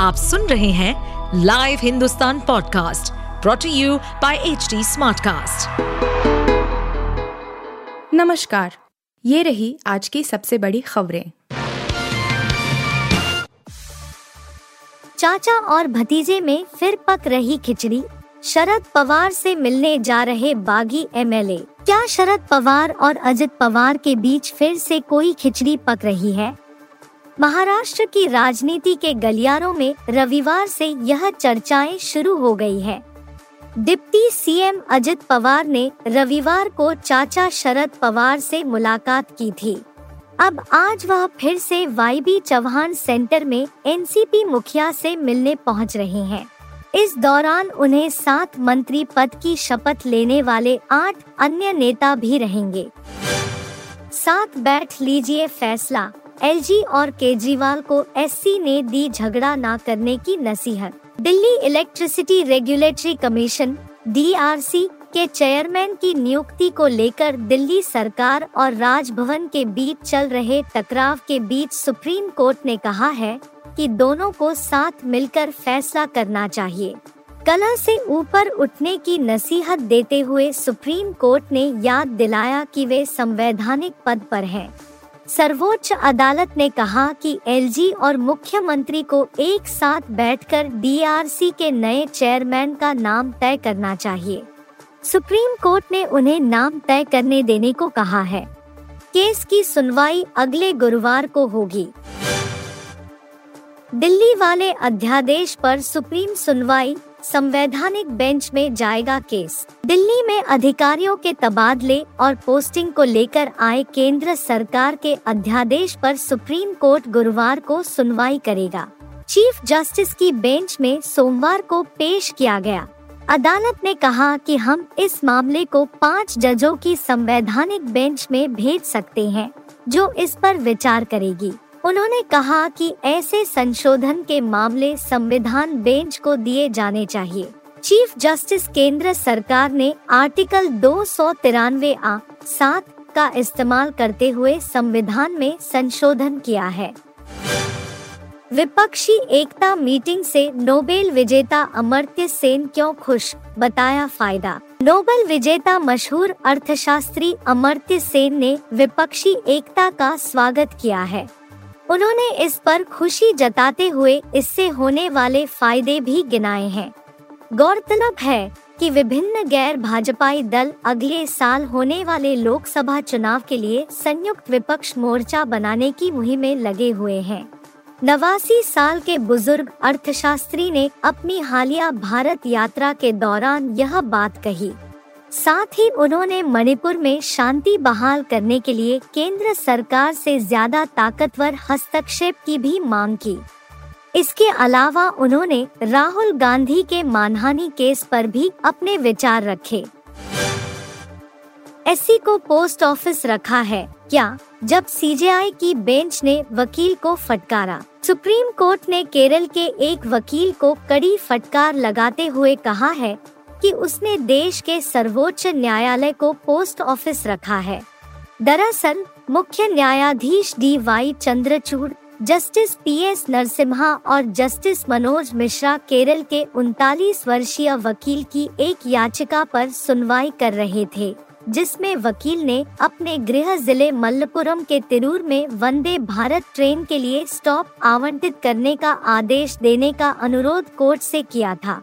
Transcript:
आप सुन रहे हैं live Hindustan podcast brought to you by H Smartcast. नमस्कार ये रही आज की सबसे बड़ी खबरें। चाचा और भतीजे में फिर पक रही खिचड़ी। शरद पवार से मिलने जा रहे बागी एमएलए। क्या शरद पवार और अजित पवार के बीच फिर से कोई खिचड़ी पक रही है? महाराष्ट्र की राजनीति के गलियारों में रविवार से यह चर्चाएँ शुरू हो गई है। डिप्टी सीएम अजित पवार ने रविवार को चाचा शरद पवार से मुलाकात की थी। अब आज वह फिर से वाईबी चौहान सेंटर में एनसीपी मुखिया से मिलने पहुँच रहे हैं। इस दौरान उन्हें सात मंत्री पद की शपथ लेने वाले आठ अन्य नेता भी रहेंगे। साथ बैठ लीजिए फैसला। एलजी और केजरीवाल को एससी ने दी झगड़ा ना करने की नसीहत Delhi electricity regulatory commission, DRC, के चेयरमैन की नियुक्ति को लेकर दिल्ली सरकार और राजभवन के बीच चल रहे टकराव के बीच सुप्रीम कोर्ट ने कहा है कि दोनों को साथ मिलकर फैसला करना चाहिए कला से ऊपर उठने की नसीहत देते हुए सुप्रीम कोर्ट ने याद दिलाया कि वे संवैधानिक पद पर हैं। सर्वोच्च अदालत ने कहा कि एलजी और मुख्यमंत्री को एक साथ बैठकर डीआरसी के नए चेयरमैन का नाम तय करना चाहिए। सुप्रीम कोर्ट ने उन्हें नाम तय करने देने को कहा है। केस की सुनवाई अगले गुरुवार को होगी। दिल्ली वाले अध्यादेश पर सुप्रीम सुनवाई संवैधानिक बेंच में जाएगा केस। दिल्ली में अधिकारियों के तबादले और पोस्टिंग को लेकर आए केंद्र सरकार के अध्यादेश पर सुप्रीम कोर्ट गुरुवार को सुनवाई करेगा। चीफ जस्टिस की बेंच में सोमवार को पेश किया गया। अदालत ने कहा कि हम इस मामले को पाँच जजों की संवैधानिक बेंच में भेज सकते हैं, जो इस पर विचार करेगी। उन्होंने कहा कि ऐसे संशोधन के मामले संविधान बेंच को दिए जाने चाहिए। चीफ जस्टिस केंद्र सरकार ने आर्टिकल दो सौ तिरानवे आ सात का इस्तेमाल करते हुए संविधान में संशोधन किया है। विपक्षी एकता मीटिंग से नोबेल विजेता अमर्त्य सेन क्यों खुश? बताया फ़ायदा। नोबेल विजेता मशहूर अर्थशास्त्री अमर्त्य सेन ने विपक्षी एकता का स्वागत किया है। उन्होंने इस पर खुशी जताते हुए इससे होने वाले फ़ायदे भी गिनाए हैं। गौरतलब है कि विभिन्न गैर भाजपाई दल अगले साल होने वाले लोकसभा चुनाव के लिए संयुक्त विपक्ष मोर्चा बनाने की मुहिम में लगे हुए हैं। नवासी साल के बुज़ुर्ग अर्थशास्त्री ने अपनी हालिया भारत यात्रा के दौरान यह बात कही। साथ ही उन्होंने मणिपुर में शांति बहाल करने के लिए केंद्र सरकार से ज़्यादा ताकतवर हस्तक्षेप की भी मांग की। इसके अलावा उन्होंने राहुल गांधी के मानहानि केस पर भी अपने विचार रखे। एससी को पोस्ट ऑफ़िस रखा है। क्या? जब सीजेआई की बेंच ने वकील को फटकारा। सुप्रीम कोर्ट ने केरल के एक वकील को कड़ी फटकार लगाते हुए कहा है कि उसने देश के सर्वोच्च न्यायालय को पोस्ट ऑफ़िस रखा है। दरअसल, मुख्य न्यायाधीश D Y Chandrachud, justice P S Narasimha और जस्टिस मनोज मिश्रा केरल के उनतालीस वर्षीय वकील की एक याचिका पर सुनवाई कर रहे थे, जिसमें वकील ने अपने गृह ज़िले मल्लपुरम के तिरूर में वंदे भारत ट्रेन के लिए स्टॉप आवंटित करने का आदेश देने का अनुरोध कोर्ट से किया था।